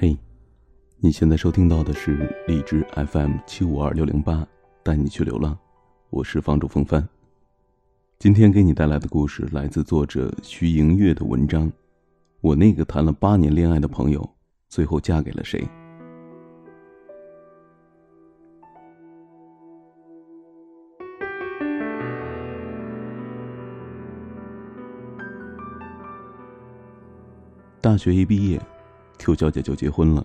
嘿，你现在收听到的是荔枝 FM 七五二六零八，带你去流浪，我是房主风帆。今天给你带来的故事来自作者徐莹月的文章。我那个谈了八年恋爱的朋友，最后嫁给了谁？大学一毕业。Q 小姐就结婚了，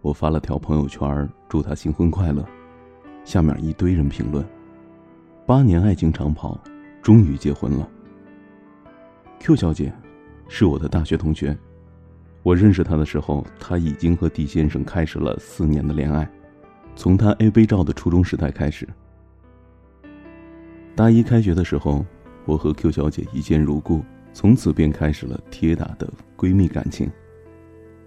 我发了条朋友圈祝她新婚快乐，下面一堆人评论：八年爱情长跑，终于结婚了。Q 小姐是我的大学同学，我认识她的时候，她已经和 D 先生开始了四年的恋爱，从她 A 杯照的初中时代开始。大一开学的时候，我和 Q 小姐一见如故，从此便开始了铁打的闺蜜感情。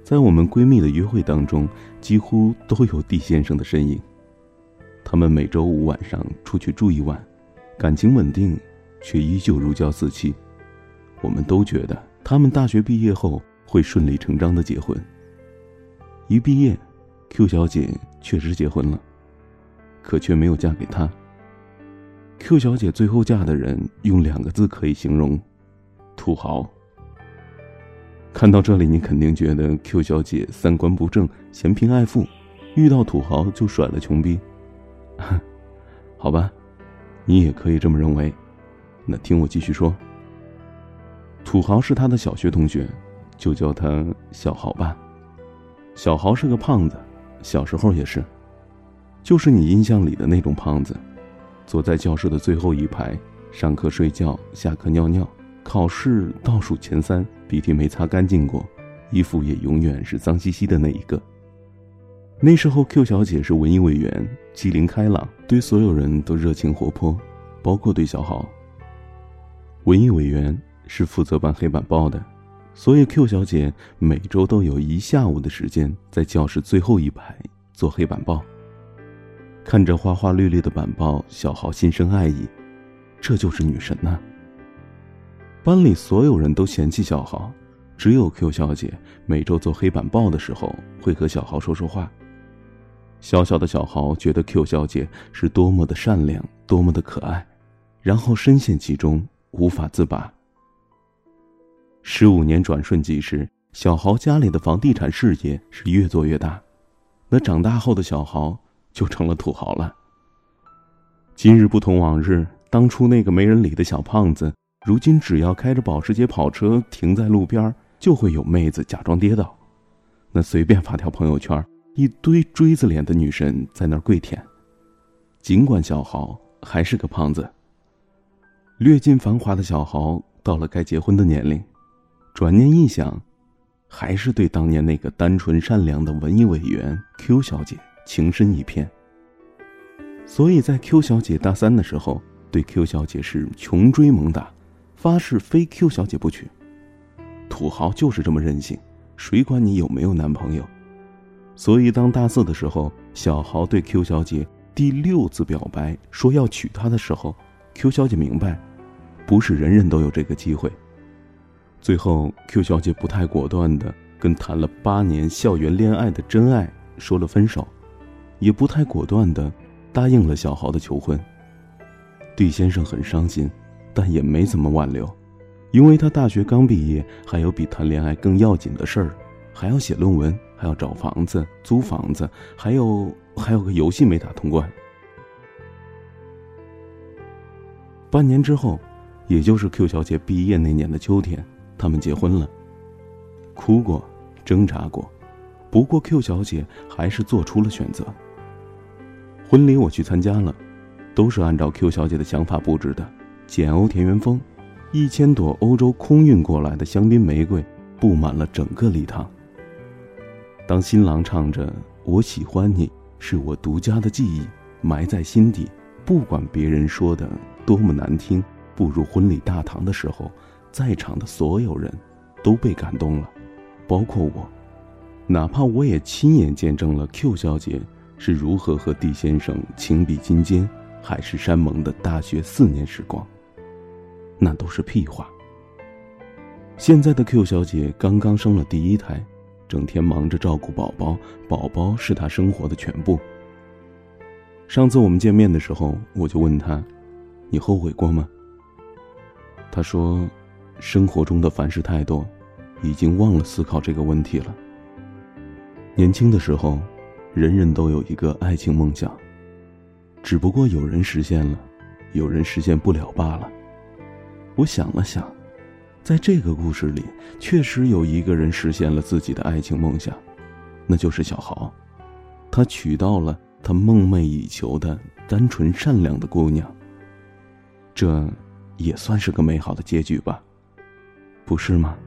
在我们闺蜜的约会当中，几乎都有 D 先生的身影。他们每周五晚上出去住一晚，感情稳定，却依旧如胶似漆。我们都觉得他们大学毕业后会顺理成章的结婚。一毕业，Q 小姐确实结婚了，可却没有嫁给他。Q 小姐最后嫁的人用两个字可以形容：土豪。看到这里，你肯定觉得 Q 小姐三观不正、嫌贫爱富，遇到土豪就甩了穷逼。好吧，你也可以这么认为。那听我继续说。土豪是他的小学同学，就叫他小豪吧。小豪是个胖子，小时候也是，就是你印象里的那种胖子，坐在教室的最后一排，上课睡觉，下课尿尿。考试倒数前三，鼻涕没擦干净过，衣服也永远是脏兮兮的那一个。那时候，Q 小姐是文艺委员，机灵开朗，对所有人都热情活泼，包括对小豪。文艺委员是负责办黑板报的，所以 Q 小姐每周都有一下午的时间在教室最后一排做黑板报。看着花花绿绿的板报，小豪心生爱意，这就是女神呐。班里所有人都嫌弃小豪，只有 Q 小姐每周做黑板报的时候会和小豪说说话。小小的小豪觉得 Q 小姐是多么的善良，多么的可爱，然后深陷其中无法自拔。十五年转瞬即逝，小豪家里的房地产事业是越做越大，那长大后的小豪就成了土豪了。今日不同往日，当初那个没人理的小胖子。如今只要开着保时捷跑车停在路边，就会有妹子假装跌倒，那随便发条朋友圈，一堆锥子脸的女神在那儿跪舔。尽管小豪还是个胖子，略尽繁华的小豪到了该结婚的年龄，转念一想，还是对当年那个单纯善良的文艺委员 Q 小姐情深一片。所以在 Q 小姐大三的时候，对 Q 小姐是穷追猛打。发誓非 Q 小姐不娶。土豪就是这么任性，谁管你有没有男朋友？所以当大四的时候，小豪对 Q 小姐第六次表白，说要娶她的时候，Q 小姐明白，不是人人都有这个机会。最后，Q 小姐不太果断的跟谈了八年校园恋爱的真爱说了分手，也不太果断的答应了小豪的求婚。D 先生很伤心。但也没怎么挽留，因为他大学刚毕业，还有比谈恋爱更要紧的事儿，还要写论文，还要找房子、租房子，还有还有个游戏没打通关。半年之后，也就是 Q 小姐毕业那年的秋天，他们结婚了。哭过，挣扎过，不过 Q 小姐还是做出了选择。婚礼我去参加了，都是按照 Q 小姐的想法布置的。简欧田园风，一千朵欧洲空运过来的香槟玫瑰布满了整个礼堂。当新郎唱着“我喜欢你，是我独家的记忆，埋在心底，不管别人说的多么难听”，步入婚礼大堂的时候，在场的所有人都被感动了，包括我，哪怕我也亲眼见证了 Q 小姐是如何和 D 先生情比金坚、海誓山盟的大学四年时光。那都是屁话。现在的 Q 小姐刚刚生了第一胎，整天忙着照顾宝宝，宝宝是她生活的全部。上次我们见面的时候，我就问她：“你后悔过吗？”他说：“生活中的凡事太多，已经忘了思考这个问题了。”年轻的时候，人人都有一个爱情梦想，只不过有人实现了，有人实现不了罢了。我想了想。在这个故事里，确实有一个人实现了自己的爱情梦想，那就是小豪。他娶到了他梦寐以求的单纯善良的姑娘。这，也算是个美好的结局吧，不是吗？